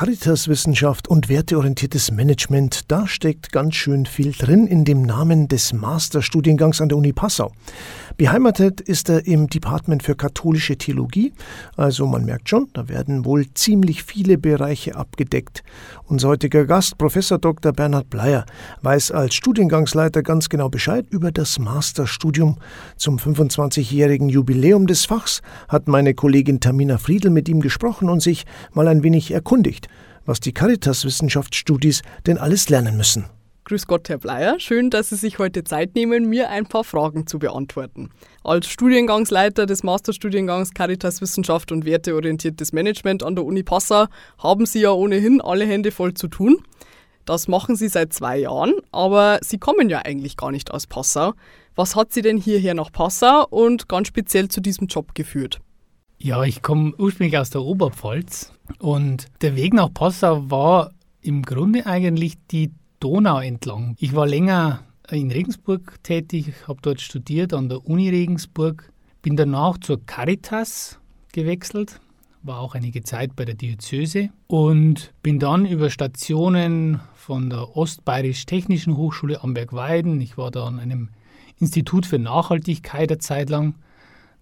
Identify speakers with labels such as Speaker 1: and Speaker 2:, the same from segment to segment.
Speaker 1: Caritas-Wissenschaft und werteorientiertes Management, da steckt ganz schön viel drin in dem Namen des Masterstudiengangs an der Uni Passau. Beheimatet ist er im Department für katholische Theologie, also man merkt schon, da werden wohl ziemlich viele Bereiche abgedeckt. Unser heutiger Gast, Professor Dr. Bernhard Bleier, weiß als Studiengangsleiter ganz genau Bescheid über das Masterstudium. Zum 25-jährigen Jubiläum des Fachs hat meine Kollegin Tamina Friedl mit ihm gesprochen und sich mal ein wenig erkundigt, was die Caritas-Wissenschaftsstudis denn alles lernen müssen.
Speaker 2: Grüß Gott, Herr Bleier. Schön, dass Sie sich heute Zeit nehmen, mir ein paar Fragen zu beantworten. Als Studiengangsleiter des Masterstudiengangs Caritas Wissenschaft und werteorientiertes Management an der Uni Passau haben Sie ja ohnehin alle Hände voll zu tun. Das machen Sie seit zwei Jahren, aber Sie kommen ja eigentlich gar nicht aus Passau. Was hat Sie denn hierher nach Passau und ganz speziell zu diesem Job geführt?
Speaker 3: Ja, ich komme ursprünglich aus der Oberpfalz und der Weg nach Passau war im Grunde eigentlich die Donau entlang. Ich war länger in Regensburg tätig, habe dort studiert an der Uni Regensburg, bin danach zur Caritas gewechselt, war auch einige Zeit bei der Diözese und bin dann über Stationen von der Ostbayerisch-Technischen Hochschule Amberg-Weiden, ich war da an einem Institut für Nachhaltigkeit eine Zeit lang,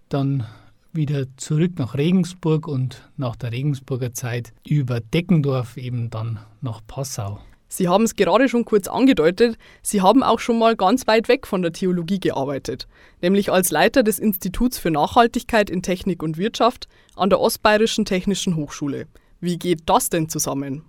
Speaker 3: dann wieder zurück nach Regensburg und nach der Regensburger Zeit über Deckendorf eben dann nach Passau.
Speaker 2: Sie haben es gerade schon kurz angedeutet, Sie haben auch schon mal ganz weit weg von der Theologie gearbeitet, nämlich als Leiter des Instituts für Nachhaltigkeit in Technik und Wirtschaft an der Ostbayerischen Technischen Hochschule. Wie geht das denn zusammen?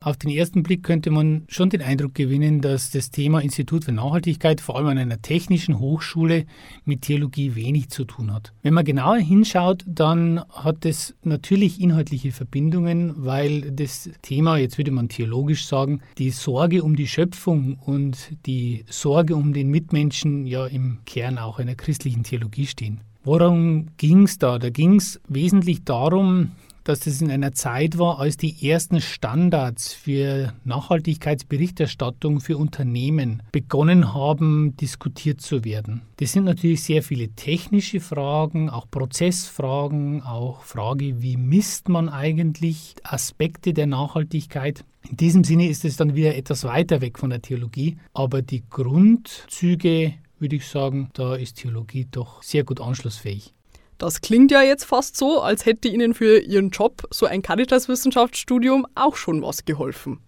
Speaker 3: Auf den ersten Blick könnte man schon den Eindruck gewinnen, dass das Thema Institut für Nachhaltigkeit vor allem an einer technischen Hochschule mit Theologie wenig zu tun hat. Wenn man genauer hinschaut, dann hat es natürlich inhaltliche Verbindungen, weil das Thema, jetzt würde man theologisch sagen, die Sorge um die Schöpfung und die Sorge um den Mitmenschen ja im Kern auch einer christlichen Theologie stehen. Worum ging es da? Da ging es wesentlich darum, dass das in einer Zeit war, als die ersten Standards für Nachhaltigkeitsberichterstattung für Unternehmen begonnen haben, diskutiert zu werden. Das sind natürlich sehr viele technische Fragen, auch Prozessfragen, auch Frage, wie misst man eigentlich Aspekte der Nachhaltigkeit. In diesem Sinne ist es dann wieder etwas weiter weg von der Theologie, aber die Grundzüge würde ich sagen, da ist Theologie doch sehr gut anschlussfähig.
Speaker 2: Das klingt ja jetzt fast so, als hätte Ihnen für Ihren Job so ein Caritas-Wissenschaftsstudium auch schon was geholfen.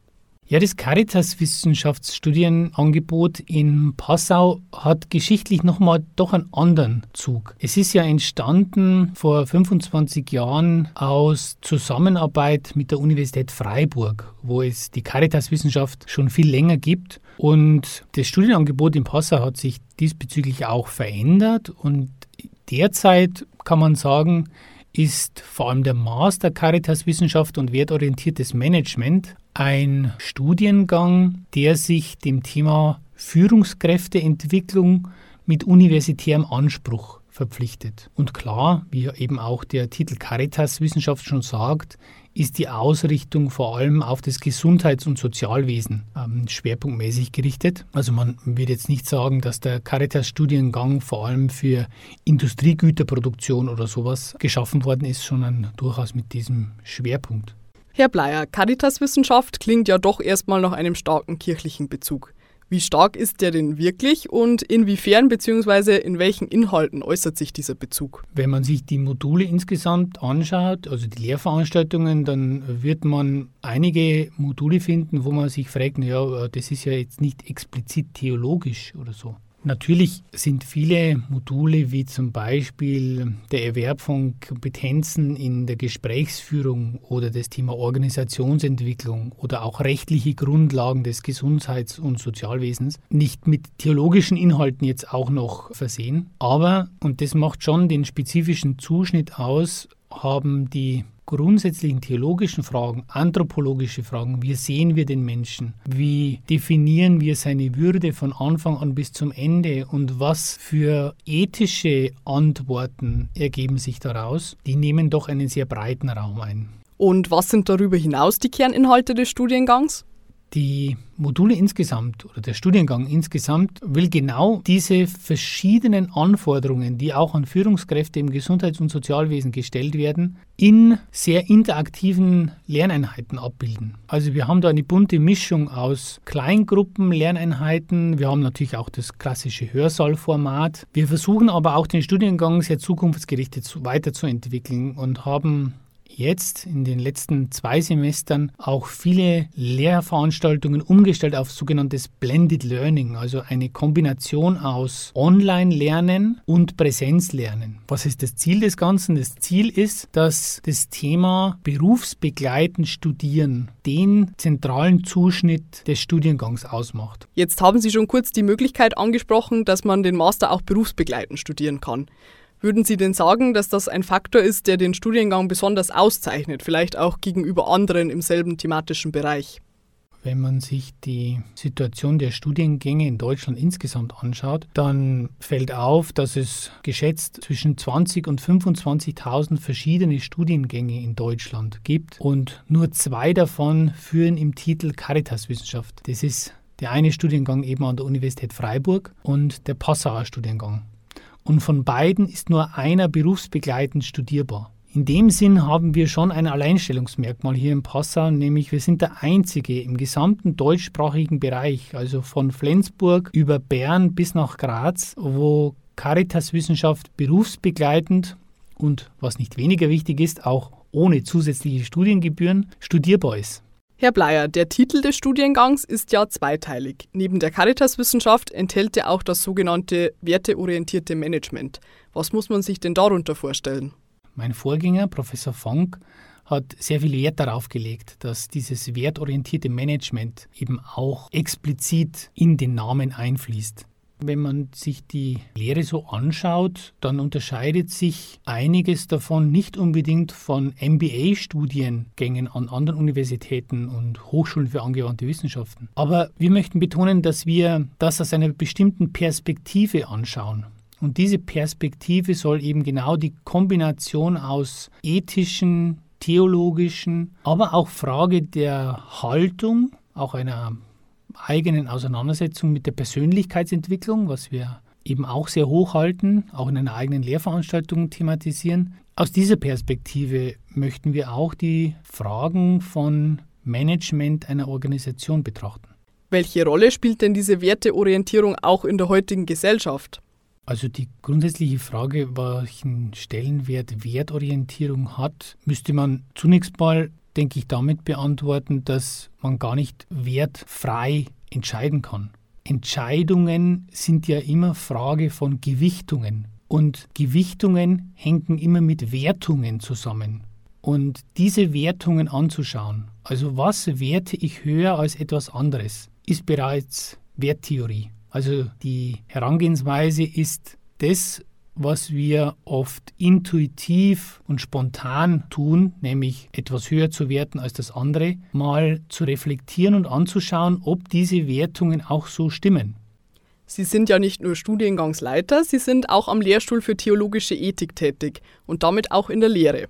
Speaker 3: Ja, das Caritas-Wissenschaftsstudienangebot in Passau hat geschichtlich nochmal doch einen anderen Zug. Es ist ja entstanden vor 25 Jahren aus Zusammenarbeit mit der Universität Freiburg, wo es die Caritas-Wissenschaft schon viel länger gibt. Und das Studienangebot in Passau hat sich diesbezüglich auch verändert und derzeit kann man sagen, ist vor allem der Master Caritas Wissenschaft und wertorientiertes Management ein Studiengang, der sich dem Thema Führungskräfteentwicklung mit universitärem Anspruch verpflichtet. Und klar, wie eben auch der Titel Caritas Wissenschaft schon sagt, ist die Ausrichtung vor allem auf das Gesundheits- und Sozialwesen ähm, schwerpunktmäßig gerichtet. Also man wird jetzt nicht sagen, dass der Caritas-Studiengang vor allem für Industriegüterproduktion oder sowas geschaffen worden ist, sondern durchaus mit diesem Schwerpunkt.
Speaker 2: Herr Bleier, Caritas-Wissenschaft klingt ja doch erstmal nach einem starken kirchlichen Bezug. Wie stark ist der denn wirklich und inwiefern bzw. in welchen Inhalten äußert sich dieser Bezug?
Speaker 3: Wenn man sich die Module insgesamt anschaut, also die Lehrveranstaltungen, dann wird man einige Module finden, wo man sich fragt, ja, das ist ja jetzt nicht explizit theologisch oder so. Natürlich sind viele Module wie zum Beispiel der Erwerb von Kompetenzen in der Gesprächsführung oder das Thema Organisationsentwicklung oder auch rechtliche Grundlagen des Gesundheits- und Sozialwesens nicht mit theologischen Inhalten jetzt auch noch versehen. Aber, und das macht schon den spezifischen Zuschnitt aus, haben die grundsätzlichen theologischen Fragen, anthropologische Fragen, wie sehen wir den Menschen, wie definieren wir seine Würde von Anfang an bis zum Ende und was für ethische Antworten ergeben sich daraus, die nehmen doch einen sehr breiten Raum ein.
Speaker 2: Und was sind darüber hinaus die Kerninhalte des Studiengangs?
Speaker 3: Die Module insgesamt oder der Studiengang insgesamt will genau diese verschiedenen Anforderungen, die auch an Führungskräfte im Gesundheits- und Sozialwesen gestellt werden, in sehr interaktiven Lerneinheiten abbilden. Also wir haben da eine bunte Mischung aus Kleingruppen, Lerneinheiten, wir haben natürlich auch das klassische Hörsaalformat. Wir versuchen aber auch den Studiengang sehr zukunftsgerichtet weiterzuentwickeln und haben jetzt in den letzten zwei Semestern auch viele Lehrveranstaltungen umgestellt auf sogenanntes Blended Learning, also eine Kombination aus Online-Lernen und Präsenzlernen. Was ist das Ziel des Ganzen? Das Ziel ist, dass das Thema berufsbegleitend studieren den zentralen Zuschnitt des Studiengangs ausmacht.
Speaker 2: Jetzt haben Sie schon kurz die Möglichkeit angesprochen, dass man den Master auch berufsbegleitend studieren kann. Würden Sie denn sagen, dass das ein Faktor ist, der den Studiengang besonders auszeichnet, vielleicht auch gegenüber anderen im selben thematischen Bereich?
Speaker 3: Wenn man sich die Situation der Studiengänge in Deutschland insgesamt anschaut, dann fällt auf, dass es geschätzt zwischen 20 und 25.000 verschiedene Studiengänge in Deutschland gibt und nur zwei davon führen im Titel Caritaswissenschaft. Das ist der eine Studiengang eben an der Universität Freiburg und der Passauer Studiengang und von beiden ist nur einer berufsbegleitend studierbar. In dem Sinn haben wir schon ein Alleinstellungsmerkmal hier in Passau, nämlich wir sind der einzige im gesamten deutschsprachigen Bereich, also von Flensburg über Bern bis nach Graz, wo Caritas-Wissenschaft berufsbegleitend und, was nicht weniger wichtig ist, auch ohne zusätzliche Studiengebühren studierbar ist.
Speaker 2: Herr Bleier, der Titel des Studiengangs ist ja zweiteilig. Neben der Caritas-Wissenschaft enthält er auch das sogenannte werteorientierte Management. Was muss man sich denn darunter vorstellen?
Speaker 3: Mein Vorgänger, Professor Fonk, hat sehr viel Wert darauf gelegt, dass dieses wertorientierte Management eben auch explizit in den Namen einfließt. Wenn man sich die Lehre so anschaut, dann unterscheidet sich einiges davon nicht unbedingt von MBA-Studiengängen an anderen Universitäten und Hochschulen für angewandte Wissenschaften. Aber wir möchten betonen, dass wir das aus einer bestimmten Perspektive anschauen. Und diese Perspektive soll eben genau die Kombination aus ethischen, theologischen, aber auch Frage der Haltung, auch einer eigenen Auseinandersetzung mit der Persönlichkeitsentwicklung, was wir eben auch sehr hochhalten, auch in einer eigenen Lehrveranstaltung thematisieren. Aus dieser Perspektive möchten wir auch die Fragen von Management einer Organisation betrachten.
Speaker 2: Welche Rolle spielt denn diese Werteorientierung auch in der heutigen Gesellschaft?
Speaker 3: Also die grundsätzliche Frage, welchen Stellenwert Wertorientierung hat, müsste man zunächst mal denke ich, damit beantworten, dass man gar nicht wertfrei entscheiden kann. Entscheidungen sind ja immer Frage von Gewichtungen. Und Gewichtungen hängen immer mit Wertungen zusammen. Und diese Wertungen anzuschauen, also was werte ich höher als etwas anderes, ist bereits Werttheorie. Also die Herangehensweise ist das, was wir oft intuitiv und spontan tun, nämlich etwas höher zu werten als das andere, mal zu reflektieren und anzuschauen, ob diese Wertungen auch so stimmen.
Speaker 2: Sie sind ja nicht nur Studiengangsleiter, Sie sind auch am Lehrstuhl für theologische Ethik tätig und damit auch in der Lehre.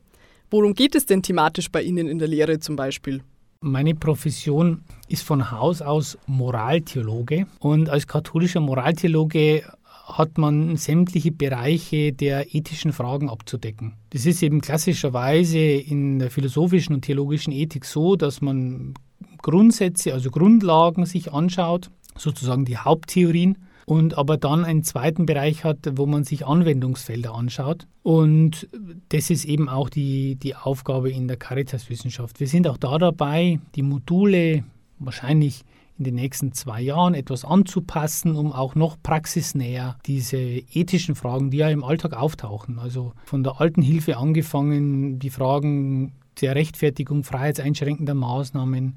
Speaker 2: Worum geht es denn thematisch bei Ihnen in der Lehre zum Beispiel?
Speaker 3: Meine Profession ist von Haus aus Moraltheologe und als katholischer Moraltheologe hat man sämtliche Bereiche der ethischen Fragen abzudecken. Das ist eben klassischerweise in der philosophischen und theologischen Ethik so, dass man Grundsätze, also Grundlagen sich anschaut, sozusagen die Haupttheorien, und aber dann einen zweiten Bereich hat, wo man sich Anwendungsfelder anschaut. Und das ist eben auch die, die Aufgabe in der Caritas-Wissenschaft. Wir sind auch da dabei, die Module wahrscheinlich in den nächsten zwei Jahren etwas anzupassen, um auch noch praxisnäher diese ethischen Fragen, die ja im Alltag auftauchen, also von der alten Hilfe angefangen, die Fragen der Rechtfertigung freiheitseinschränkender Maßnahmen,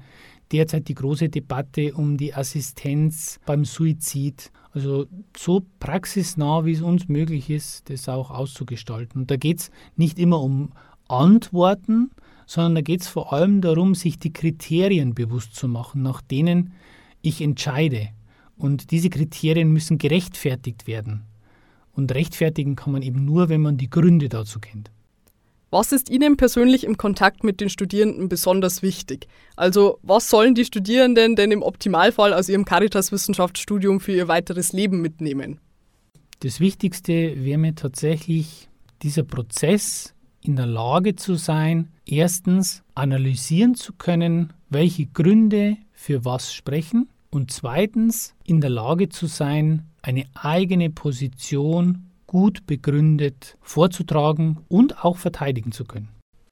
Speaker 3: derzeit die große Debatte um die Assistenz beim Suizid. Also so praxisnah, wie es uns möglich ist, das auch auszugestalten. Und da geht es nicht immer um Antworten, sondern da geht es vor allem darum, sich die Kriterien bewusst zu machen, nach denen ich entscheide. Und diese Kriterien müssen gerechtfertigt werden. Und rechtfertigen kann man eben nur, wenn man die Gründe dazu kennt.
Speaker 2: Was ist Ihnen persönlich im Kontakt mit den Studierenden besonders wichtig? Also was sollen die Studierenden denn im Optimalfall aus ihrem Caritas-Wissenschaftsstudium für ihr weiteres Leben mitnehmen?
Speaker 3: Das Wichtigste wäre mir tatsächlich dieser Prozess, in der Lage zu sein, erstens analysieren zu können, welche Gründe für was sprechen und zweitens in der Lage zu sein, eine eigene Position gut begründet vorzutragen und auch verteidigen zu können.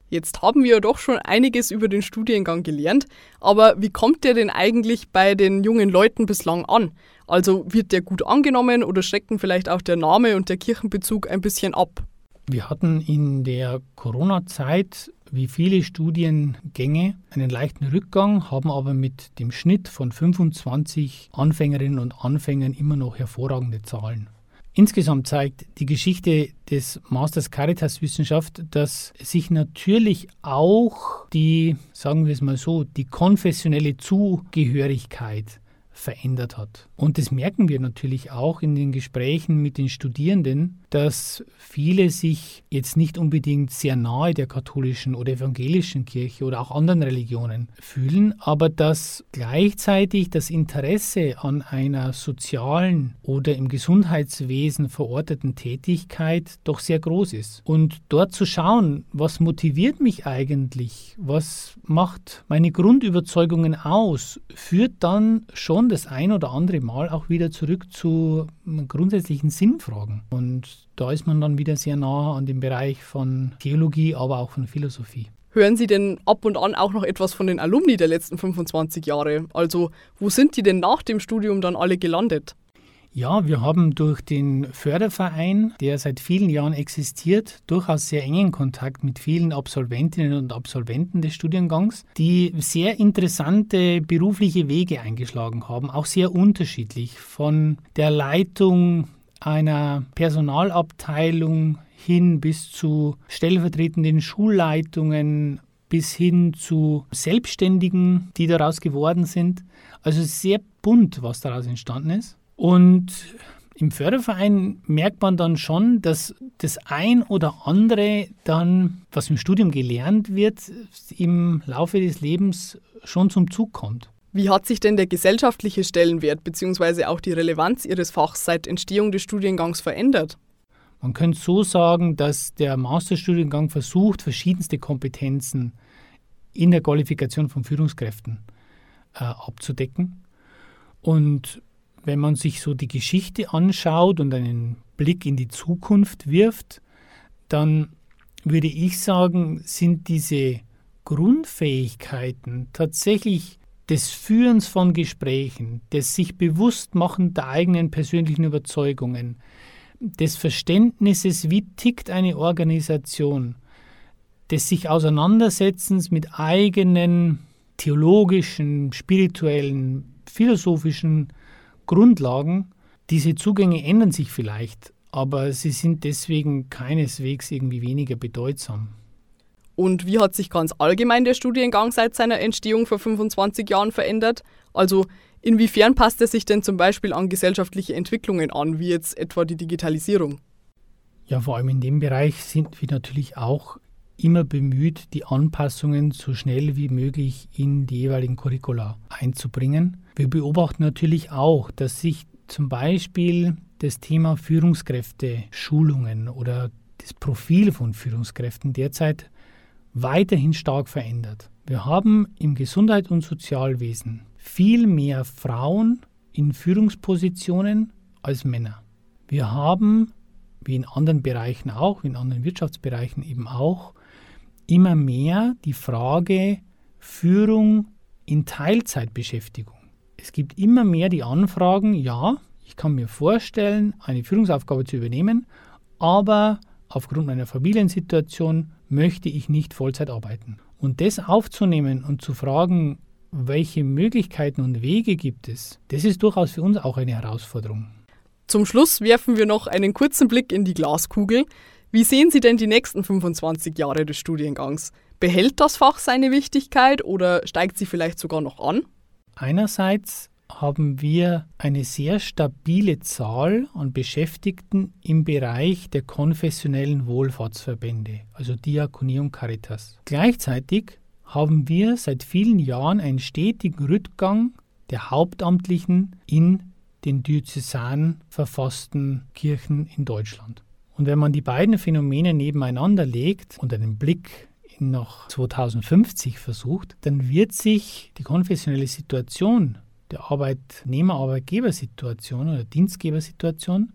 Speaker 2: Jetzt haben wir ja doch schon einiges über den Studiengang gelernt, aber wie kommt der denn eigentlich bei den jungen Leuten bislang an? Also wird der gut angenommen oder schrecken vielleicht auch der Name und der Kirchenbezug ein bisschen ab?
Speaker 3: Wir hatten in der Corona-Zeit wie viele Studiengänge einen leichten Rückgang, haben aber mit dem Schnitt von 25 Anfängerinnen und Anfängern immer noch hervorragende Zahlen. Insgesamt zeigt die Geschichte des Masters Caritas Wissenschaft, dass sich natürlich auch die, sagen wir es mal so, die konfessionelle Zugehörigkeit verändert hat. Und das merken wir natürlich auch in den Gesprächen mit den Studierenden, dass viele sich jetzt nicht unbedingt sehr nahe der katholischen oder evangelischen Kirche oder auch anderen Religionen fühlen, aber dass gleichzeitig das Interesse an einer sozialen oder im Gesundheitswesen verorteten Tätigkeit doch sehr groß ist. Und dort zu schauen, was motiviert mich eigentlich, was macht meine Grundüberzeugungen aus, führt dann schon das ein oder andere Mal auch wieder zurück zu grundsätzlichen Sinnfragen. Und da ist man dann wieder sehr nah an dem Bereich von Theologie, aber auch von Philosophie.
Speaker 2: Hören Sie denn ab und an auch noch etwas von den Alumni der letzten 25 Jahre? Also, wo sind die denn nach dem Studium dann alle gelandet?
Speaker 3: Ja, wir haben durch den Förderverein, der seit vielen Jahren existiert, durchaus sehr engen Kontakt mit vielen Absolventinnen und Absolventen des Studiengangs, die sehr interessante berufliche Wege eingeschlagen haben, auch sehr unterschiedlich. Von der Leitung einer Personalabteilung hin bis zu stellvertretenden Schulleitungen, bis hin zu Selbstständigen, die daraus geworden sind. Also sehr bunt, was daraus entstanden ist. Und im Förderverein merkt man dann schon, dass das ein oder andere dann, was im Studium gelernt wird, im Laufe des Lebens schon zum Zug kommt.
Speaker 2: Wie hat sich denn der gesellschaftliche Stellenwert bzw. auch die Relevanz Ihres Fachs seit Entstehung des Studiengangs verändert?
Speaker 3: Man könnte so sagen, dass der Masterstudiengang versucht, verschiedenste Kompetenzen in der Qualifikation von Führungskräften äh, abzudecken. Und wenn man sich so die Geschichte anschaut und einen Blick in die Zukunft wirft, dann würde ich sagen, sind diese Grundfähigkeiten tatsächlich des Führens von Gesprächen, des sich Bewusstmachen der eigenen persönlichen Überzeugungen, des Verständnisses, wie tickt eine Organisation, des sich Auseinandersetzens mit eigenen theologischen, spirituellen, philosophischen Grundlagen. Diese Zugänge ändern sich vielleicht, aber sie sind deswegen keineswegs irgendwie weniger bedeutsam.
Speaker 2: Und wie hat sich ganz allgemein der Studiengang seit seiner Entstehung vor 25 Jahren verändert? Also inwiefern passt er sich denn zum Beispiel an gesellschaftliche Entwicklungen an, wie jetzt etwa die Digitalisierung?
Speaker 3: Ja, vor allem in dem Bereich sind wir natürlich auch immer bemüht, die Anpassungen so schnell wie möglich in die jeweiligen Curricula einzubringen. Wir beobachten natürlich auch, dass sich zum Beispiel das Thema Führungskräfte, Schulungen oder das Profil von Führungskräften derzeit weiterhin stark verändert. Wir haben im Gesundheit- und Sozialwesen viel mehr Frauen in Führungspositionen als Männer. Wir haben, wie in anderen Bereichen auch, wie in anderen Wirtschaftsbereichen eben auch, immer mehr die Frage Führung in Teilzeitbeschäftigung. Es gibt immer mehr die Anfragen, ja, ich kann mir vorstellen, eine Führungsaufgabe zu übernehmen, aber aufgrund meiner Familiensituation möchte ich nicht Vollzeit arbeiten. Und das aufzunehmen und zu fragen, welche Möglichkeiten und Wege gibt es, das ist durchaus für uns auch eine Herausforderung.
Speaker 2: Zum Schluss werfen wir noch einen kurzen Blick in die Glaskugel. Wie sehen Sie denn die nächsten 25 Jahre des Studiengangs? Behält das Fach seine Wichtigkeit oder steigt sie vielleicht sogar noch an?
Speaker 3: Einerseits haben wir eine sehr stabile Zahl an Beschäftigten im Bereich der konfessionellen Wohlfahrtsverbände, also Diakonie und Caritas. Gleichzeitig haben wir seit vielen Jahren einen stetigen Rückgang der Hauptamtlichen in den diözesan verfassten Kirchen in Deutschland. Und wenn man die beiden Phänomene nebeneinander legt und einen Blick nach 2050 versucht, dann wird sich die konfessionelle Situation der Arbeitnehmer-Arbeitgebersituation oder Dienstgebersituation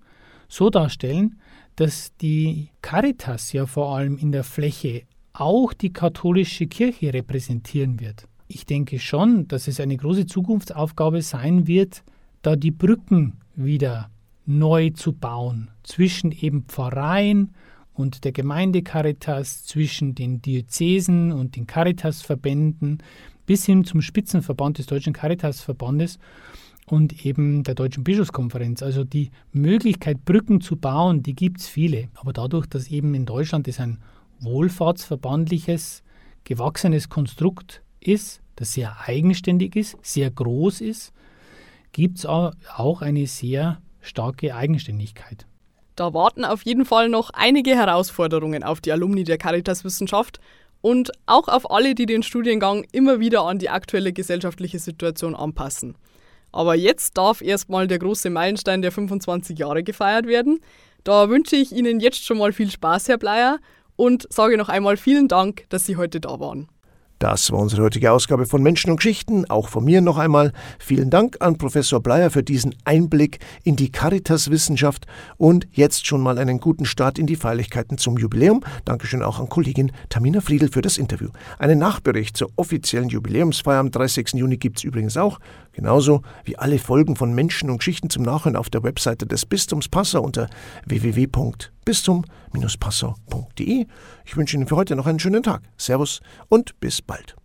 Speaker 3: so darstellen, dass die Caritas ja vor allem in der Fläche auch die katholische Kirche repräsentieren wird. Ich denke schon, dass es eine große Zukunftsaufgabe sein wird, da die Brücken wieder neu zu bauen zwischen eben Pfarreien und der Gemeinde Caritas, zwischen den Diözesen und den Caritas-Verbänden bis hin zum Spitzenverband des Deutschen Caritas-Verbandes und eben der Deutschen Bischofskonferenz. Also die Möglichkeit, Brücken zu bauen, die gibt es viele. Aber dadurch, dass eben in Deutschland es ein wohlfahrtsverbandliches, gewachsenes Konstrukt ist, das sehr eigenständig ist, sehr groß ist, gibt es auch eine sehr starke Eigenständigkeit.
Speaker 2: Da warten auf jeden Fall noch einige Herausforderungen auf die Alumni der Caritaswissenschaft und auch auf alle, die den Studiengang immer wieder an die aktuelle gesellschaftliche Situation anpassen. Aber jetzt darf erstmal der große Meilenstein der 25 Jahre gefeiert werden. Da wünsche ich Ihnen jetzt schon mal viel Spaß, Herr Bleier, und sage noch einmal vielen Dank, dass Sie heute da waren.
Speaker 1: Das war unsere heutige Ausgabe von Menschen und Geschichten. Auch von mir noch einmal vielen Dank an Professor Bleier für diesen Einblick in die Caritas-Wissenschaft und jetzt schon mal einen guten Start in die Feierlichkeiten zum Jubiläum. Dankeschön auch an Kollegin Tamina Friedl für das Interview. Einen Nachbericht zur offiziellen Jubiläumsfeier am 30. Juni gibt es übrigens auch, genauso wie alle Folgen von Menschen und Geschichten zum Nachhören auf der Webseite des Bistums Passau unter www.bistum-passau.de. Ich wünsche Ihnen für heute noch einen schönen Tag. Servus und bis bald.